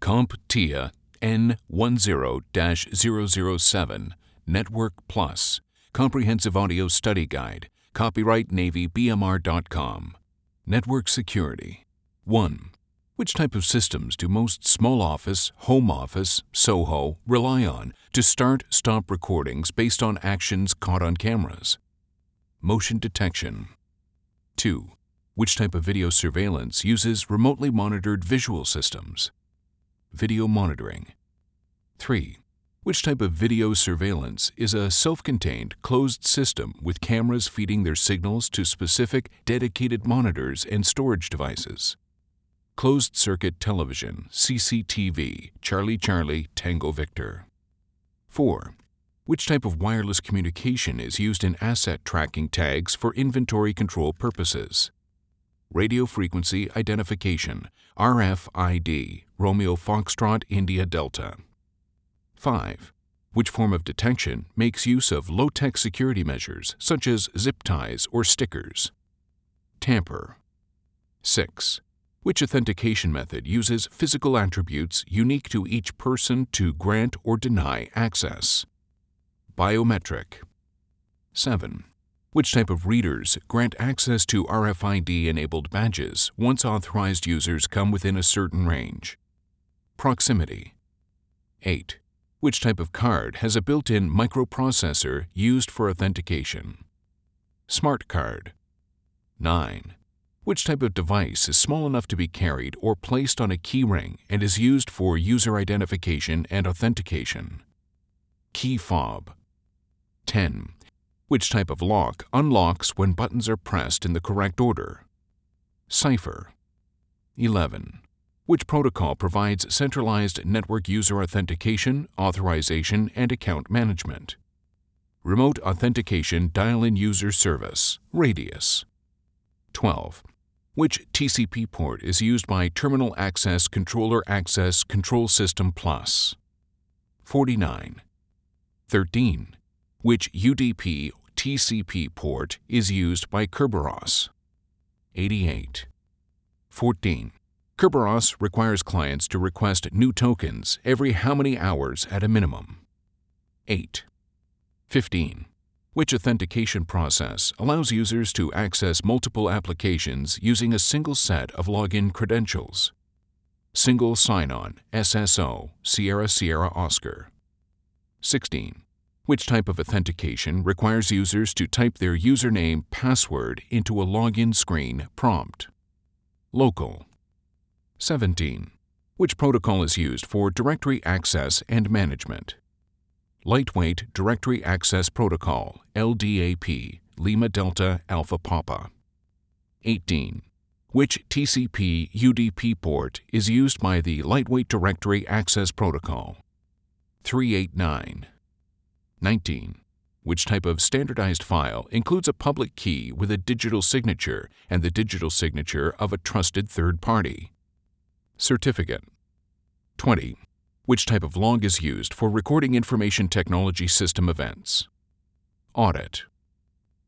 CompTIA N10-007 Network Plus Comprehensive Audio Study Guide. Copyright Navy BMR.com. Network Security 1. Which type of systems do most small office, home office, SOHO rely on to start stop recordings based on actions caught on cameras? Motion detection. 2. Which type of video surveillance uses remotely monitored visual systems? Video monitoring. 3. Which type of video surveillance is a self contained, closed system with cameras feeding their signals to specific, dedicated monitors and storage devices? Closed circuit television, CCTV, Charlie Charlie, Tango Victor. 4. Which type of wireless communication is used in asset tracking tags for inventory control purposes? Radio frequency identification, RFID, Romeo Foxtrot India Delta. 5. Which form of detection makes use of low tech security measures such as zip ties or stickers? Tamper. 6. Which authentication method uses physical attributes unique to each person to grant or deny access? Biometric. 7. Which type of readers grant access to RFID enabled badges once authorized users come within a certain range? Proximity. 8. Which type of card has a built in microprocessor used for authentication? Smart card. 9. Which type of device is small enough to be carried or placed on a keyring and is used for user identification and authentication? Key fob. 10. Which type of lock unlocks when buttons are pressed in the correct order? Cipher. 11. Which protocol provides centralized network user authentication, authorization, and account management? Remote Authentication Dial in User Service, Radius. 12. Which TCP port is used by Terminal Access Controller Access Control System Plus? 49. 13. Which UDP TCP port is used by Kerberos? 88. 14. Kerberos requires clients to request new tokens every how many hours at a minimum? 8. 15. Which authentication process allows users to access multiple applications using a single set of login credentials? Single sign on, SSO, Sierra Sierra Oscar. 16. Which type of authentication requires users to type their username password into a login screen prompt? Local. 17. Which protocol is used for directory access and management? Lightweight Directory Access Protocol, LDAP, Lima Delta Alpha Papa. 18. Which TCP UDP port is used by the Lightweight Directory Access Protocol? 389. 19. Which type of standardized file includes a public key with a digital signature and the digital signature of a trusted third party? Certificate. 20. Which type of log is used for recording information technology system events? Audit.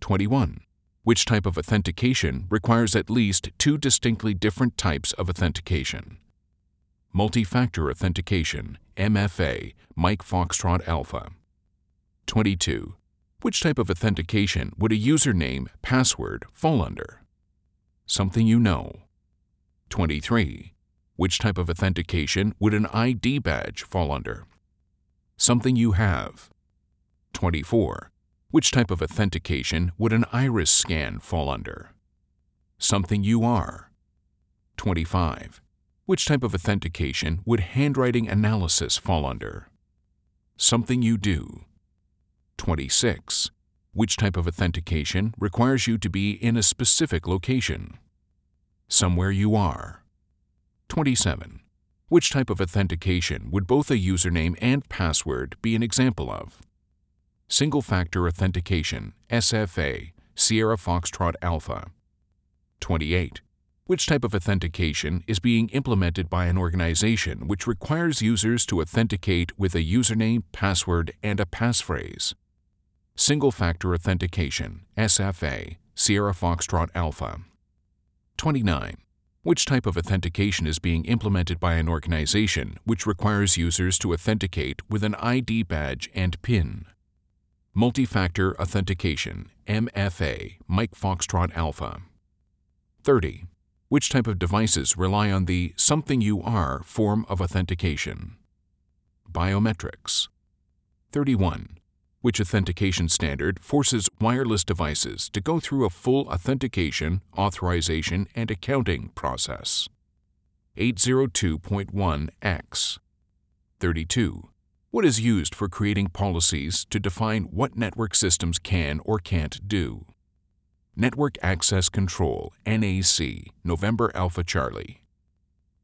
21. Which type of authentication requires at least two distinctly different types of authentication? Multi factor authentication, MFA, Mike Foxtrot Alpha. 22. Which type of authentication would a username, password fall under? Something you know. 23. Which type of authentication would an ID badge fall under? Something you have. 24. Which type of authentication would an iris scan fall under? Something you are. 25. Which type of authentication would handwriting analysis fall under? Something you do. 26. Which type of authentication requires you to be in a specific location? Somewhere you are. 27. Which type of authentication would both a username and password be an example of? Single Factor Authentication, SFA, Sierra Foxtrot Alpha. 28. Which type of authentication is being implemented by an organization which requires users to authenticate with a username, password, and a passphrase? Single Factor Authentication, SFA, Sierra Foxtrot Alpha. 29 Which type of authentication is being implemented by an organization which requires users to authenticate with an ID badge and PIN? Multi-Factor Authentication, MFA, Mike Foxtrot Alpha. 30. Which type of devices rely on the something you are form of authentication? Biometrics. 31. Which authentication standard forces wireless devices to go through a full authentication, authorization, and accounting process? 802.1x. 32. What is used for creating policies to define what network systems can or can't do? Network Access Control, NAC, November Alpha Charlie.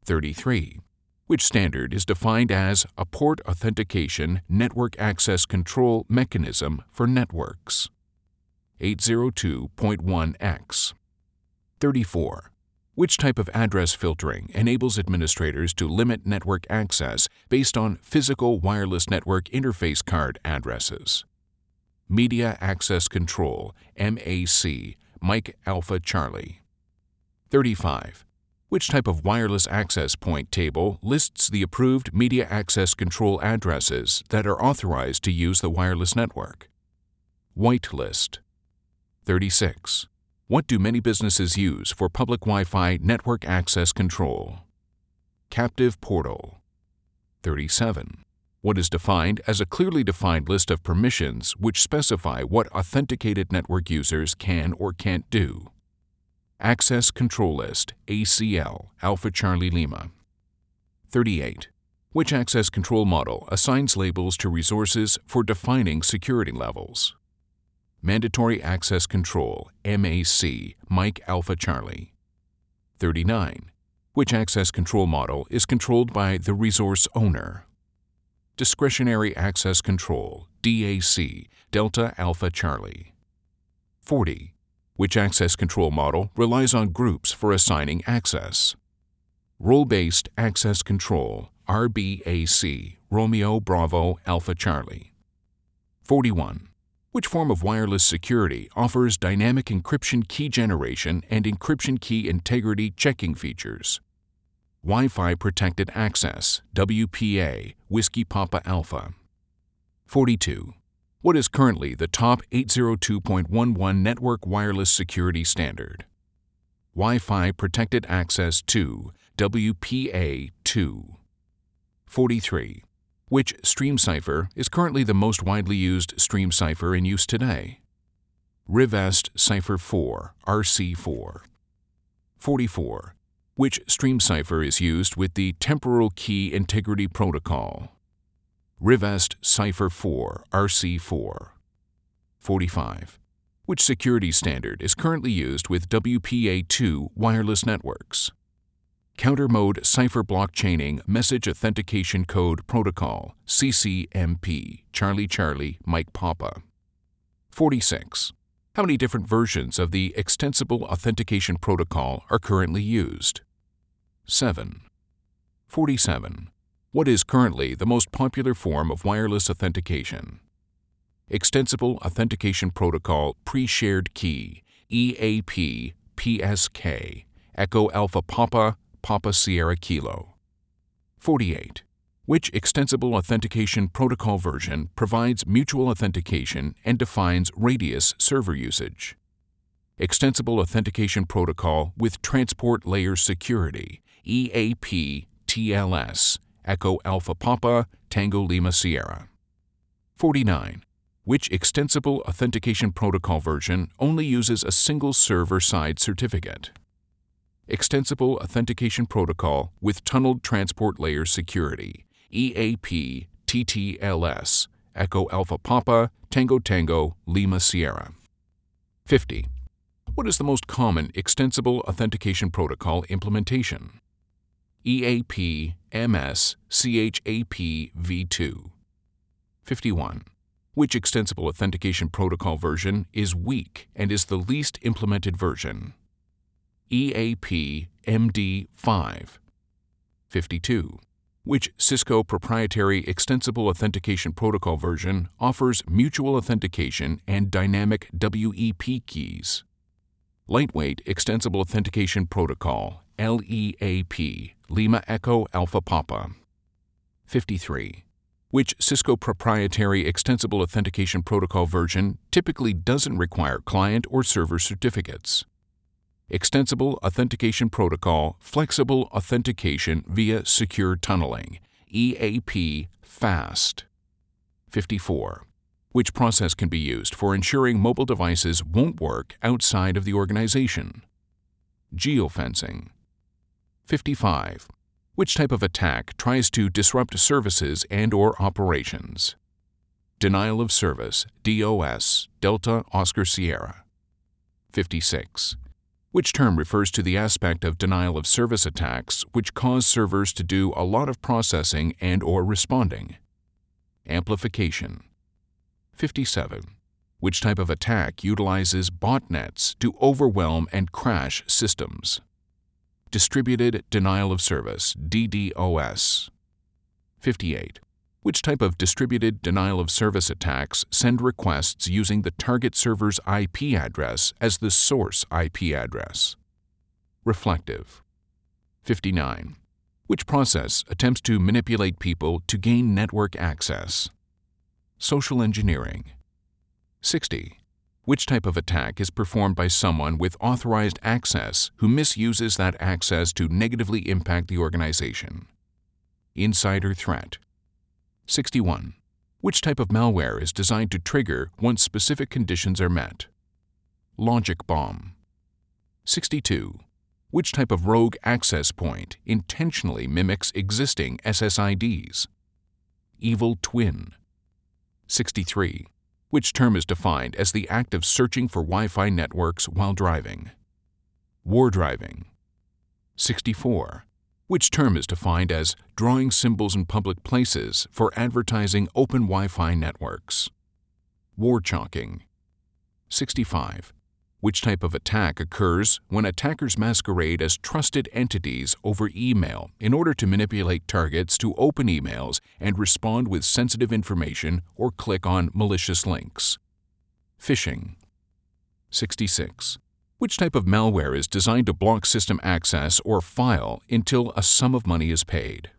33. Which standard is defined as a port authentication network access control mechanism for networks? 802.1x. 34. Which type of address filtering enables administrators to limit network access based on physical wireless network interface card addresses? Media Access Control, MAC, Mike Alpha Charlie. 35. Which type of wireless access point table lists the approved media access control addresses that are authorized to use the wireless network? Whitelist. 36. What do many businesses use for public Wi Fi network access control? Captive Portal. 37 what is defined as a clearly defined list of permissions which specify what authenticated network users can or can't do. Access Control List, ACL, Alpha Charlie Lima. 38. Which access control model assigns labels to resources for defining security levels? Mandatory Access Control, MAC, Mike Alpha Charlie. 39. Which access control model is controlled by the resource owner? Discretionary Access Control, DAC, Delta Alpha Charlie. 40. Which access control model relies on groups for assigning access? Role Based Access Control, RBAC, Romeo Bravo Alpha Charlie. 41. Which form of wireless security offers dynamic encryption key generation and encryption key integrity checking features? Wi Fi Protected Access, WPA, Whiskey Papa Alpha. 42. What is currently the top 802.11 network wireless security standard? Wi Fi Protected Access 2, WPA 2. 43. Which stream cipher is currently the most widely used stream cipher in use today? Rivest Cipher 4, RC4. 44 which stream cipher is used with the Temporal Key Integrity Protocol. Rivest Cipher 4, RC4. 45. Which security standard is currently used with WPA2 wireless networks? Counter Mode Cipher Block Chaining Message Authentication Code Protocol, CCMP, Charlie Charlie, Mike Papa. 46. How many different versions of the Extensible Authentication Protocol are currently used? 7. 47. What is currently the most popular form of wireless authentication? Extensible Authentication Protocol Pre-Shared Key, EAP, PSK, Echo Alpha Papa, Papa Sierra Kilo. 48 which Extensible Authentication Protocol version provides mutual authentication and defines radius server usage. Extensible Authentication Protocol with Transport Layer Security, EAP TLS, Echo Alpha Papa, Tango Lima Sierra. 49. Which Extensible Authentication Protocol version only uses a single server side certificate? Extensible Authentication Protocol with Tunneled Transport Layer Security, EAP TTLS, Echo Alpha Papa, Tango Tango, Lima Sierra. 50. What is the most common extensible authentication protocol implementation? EAP MS CHAP v2. 51. Which extensible authentication protocol version is weak and is the least implemented version? EAP MD5. 52 which Cisco proprietary Extensible Authentication Protocol version offers mutual authentication and dynamic WEP keys. Lightweight Extensible Authentication Protocol, LEAP, Lima Echo Alpha Papa. 53. Which Cisco proprietary extensible authentication protocol version typically doesn't require client or server certificates? Extensible Authentication Protocol Flexible Authentication via Secure Tunneling, EAP FAST. 54. Which process can be used for ensuring mobile devices won't work outside of the organization? Geofencing. 55. Which type of attack tries to disrupt services and or operations? Denial of service, DOS, Delta Oscar Sierra. 56. Which term refers to the aspect of denial of service attacks which cause servers to do a lot of processing and or responding? Amplification. 57. Which type of attack utilizes botnets to overwhelm and crash systems? Distributed Denial of Service, DDoS. 58. Which type of distributed denial of service attacks send requests using the target server's IP address as the source IP address? Reflective. 59. Which process attempts to manipulate people to gain network access? Social engineering. 60. Which type of attack is performed by someone with authorized access who misuses that access to negatively impact the organization? Insider threat. 61. Which type of malware is designed to trigger once specific conditions are met? Logic bomb. 62. Which type of rogue access point intentionally mimics existing SSIDs? Evil twin. 63 which term is defined as the act of searching for Wi Fi networks while driving. War driving. 64. Which term is defined as drawing symbols in public places for advertising open Wi Fi networks. War chalking. 65. Which type of attack occurs when attackers masquerade as trusted entities over email in order to manipulate targets to open emails and respond with sensitive information or click on malicious links? Phishing. 66. Which type of malware is designed to block system access or file until a sum of money is paid?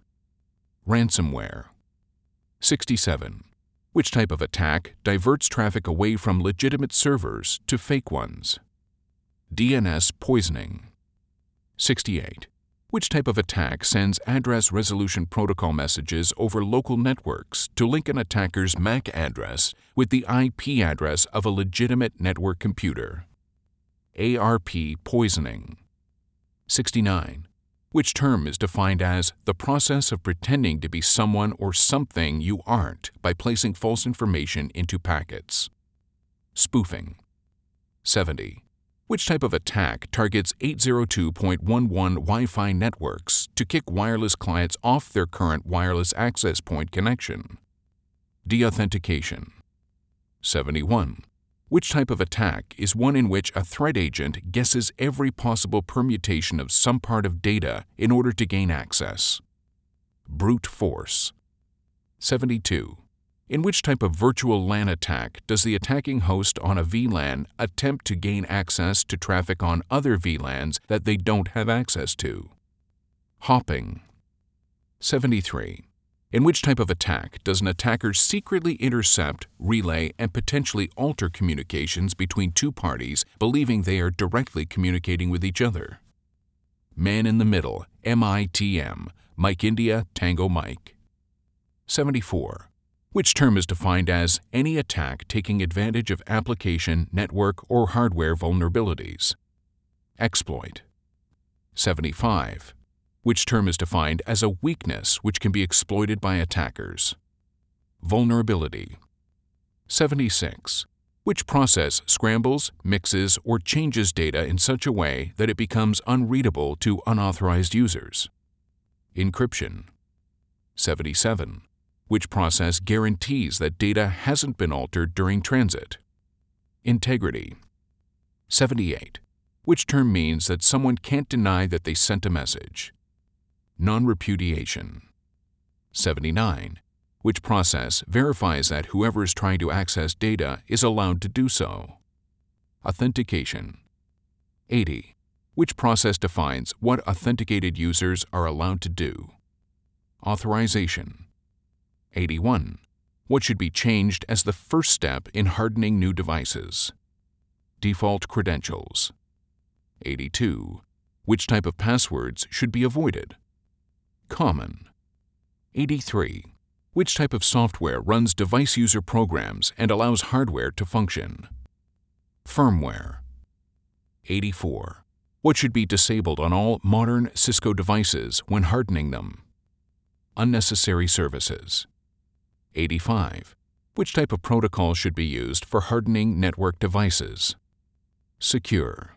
Ransomware. 67 which type of attack diverts traffic away from legitimate servers to fake ones. DNS poisoning. 68. Which type of attack sends address resolution protocol messages over local networks to link an attacker's MAC address with the IP address of a legitimate network computer? ARP poisoning. 69 which term is defined as the process of pretending to be someone or something you aren't by placing false information into packets. Spoofing. 70. Which type of attack targets 802.11 Wi Fi networks to kick wireless clients off their current wireless access point connection? Deauthentication. 71. Which type of attack is one in which a threat agent guesses every possible permutation of some part of data in order to gain access? Brute force. 72. In which type of virtual LAN attack does the attacking host on a VLAN attempt to gain access to traffic on other VLANs that they don't have access to? Hopping. 73. In which type of attack does an attacker secretly intercept, relay, and potentially alter communications between two parties believing they are directly communicating with each other? Man in the Middle, MITM, Mike India, Tango Mike. 74. Which term is defined as any attack taking advantage of application, network, or hardware vulnerabilities? Exploit. 75 which term is defined as a weakness which can be exploited by attackers. Vulnerability. 76. Which process scrambles, mixes, or changes data in such a way that it becomes unreadable to unauthorized users? Encryption. 77. Which process guarantees that data hasn't been altered during transit? Integrity. 78. Which term means that someone can't deny that they sent a message? Non repudiation. 79. Which process verifies that whoever is trying to access data is allowed to do so? Authentication. 80. Which process defines what authenticated users are allowed to do? Authorization. 81. What should be changed as the first step in hardening new devices? Default credentials. 82. Which type of passwords should be avoided? Common. 83. Which type of software runs device user programs and allows hardware to function? Firmware. 84. What should be disabled on all modern Cisco devices when hardening them? Unnecessary services. 85. Which type of protocol should be used for hardening network devices? Secure.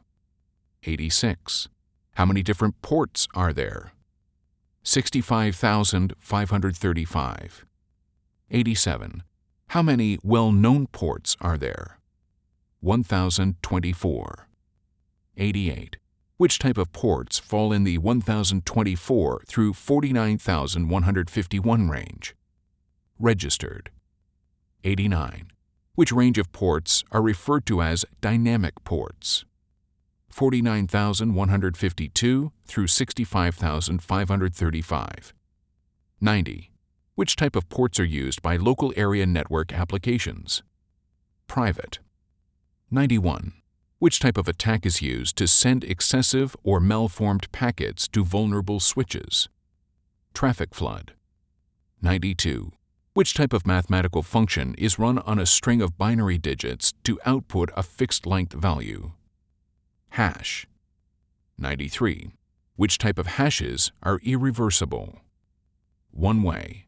86. How many different ports are there? 65,535. 87. How many well known ports are there? 1,024. 88. Which type of ports fall in the 1,024 through 49,151 range? Registered. 89. Which range of ports are referred to as dynamic ports? 49,152 through 65,535. 90. Which type of ports are used by local area network applications? Private. 91. Which type of attack is used to send excessive or malformed packets to vulnerable switches? Traffic flood. 92. Which type of mathematical function is run on a string of binary digits to output a fixed length value? Hash. 93. Which type of hashes are irreversible? One way.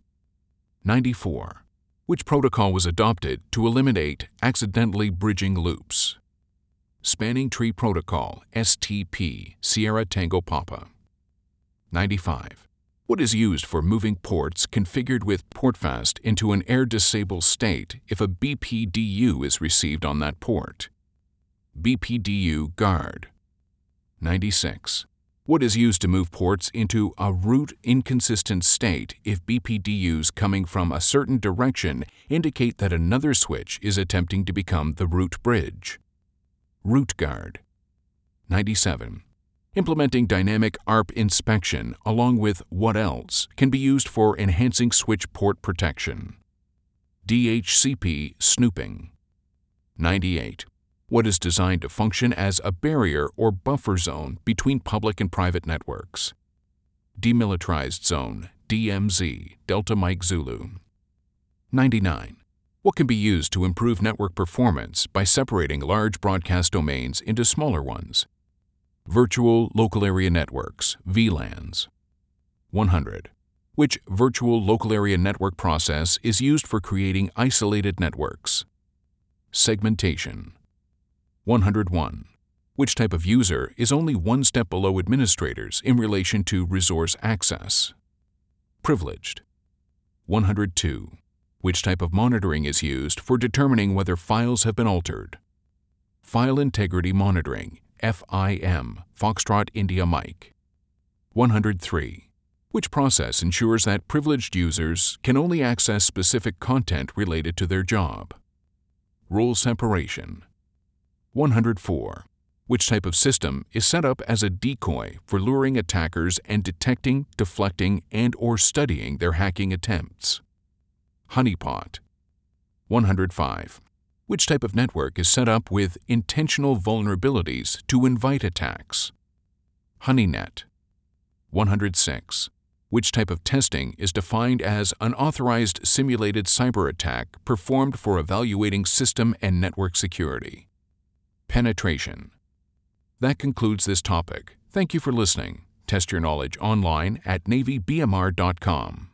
94. Which protocol was adopted to eliminate accidentally bridging loops? Spanning Tree Protocol, STP, Sierra Tango Papa. 95. What is used for moving ports configured with PortFast into an err-disabled state if a BPDU is received on that port? BPDU Guard. 96. What is used to move ports into a root inconsistent state if BPDUs coming from a certain direction indicate that another switch is attempting to become the root bridge? Root Guard. 97. Implementing dynamic ARP inspection along with what else can be used for enhancing switch port protection? DHCP snooping. 98 what is designed to function as a barrier or buffer zone between public and private networks. Demilitarized Zone, DMZ, Delta Mike Zulu. 99. What can be used to improve network performance by separating large broadcast domains into smaller ones? Virtual Local Area Networks, VLANs. 100. Which virtual local area network process is used for creating isolated networks? Segmentation. 101. Which type of user is only one step below administrators in relation to resource access? Privileged. 102. Which type of monitoring is used for determining whether files have been altered? File Integrity Monitoring, FIM, Foxtrot India Mike. 103. Which process ensures that privileged users can only access specific content related to their job? Role separation. 104. Which type of system is set up as a decoy for luring attackers and detecting, deflecting, and or studying their hacking attempts? Honeypot. 105. Which type of network is set up with intentional vulnerabilities to invite attacks? HoneyNet. 106. Which type of testing is defined as unauthorized simulated cyber attack performed for evaluating system and network security? Penetration. That concludes this topic. Thank you for listening. Test your knowledge online at NavyBMR.com.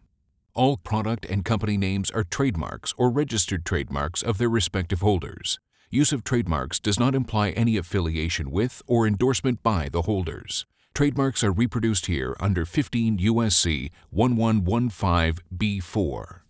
All product and company names are trademarks or registered trademarks of their respective holders. Use of trademarks does not imply any affiliation with or endorsement by the holders. Trademarks are reproduced here under 15 USC 1115B4.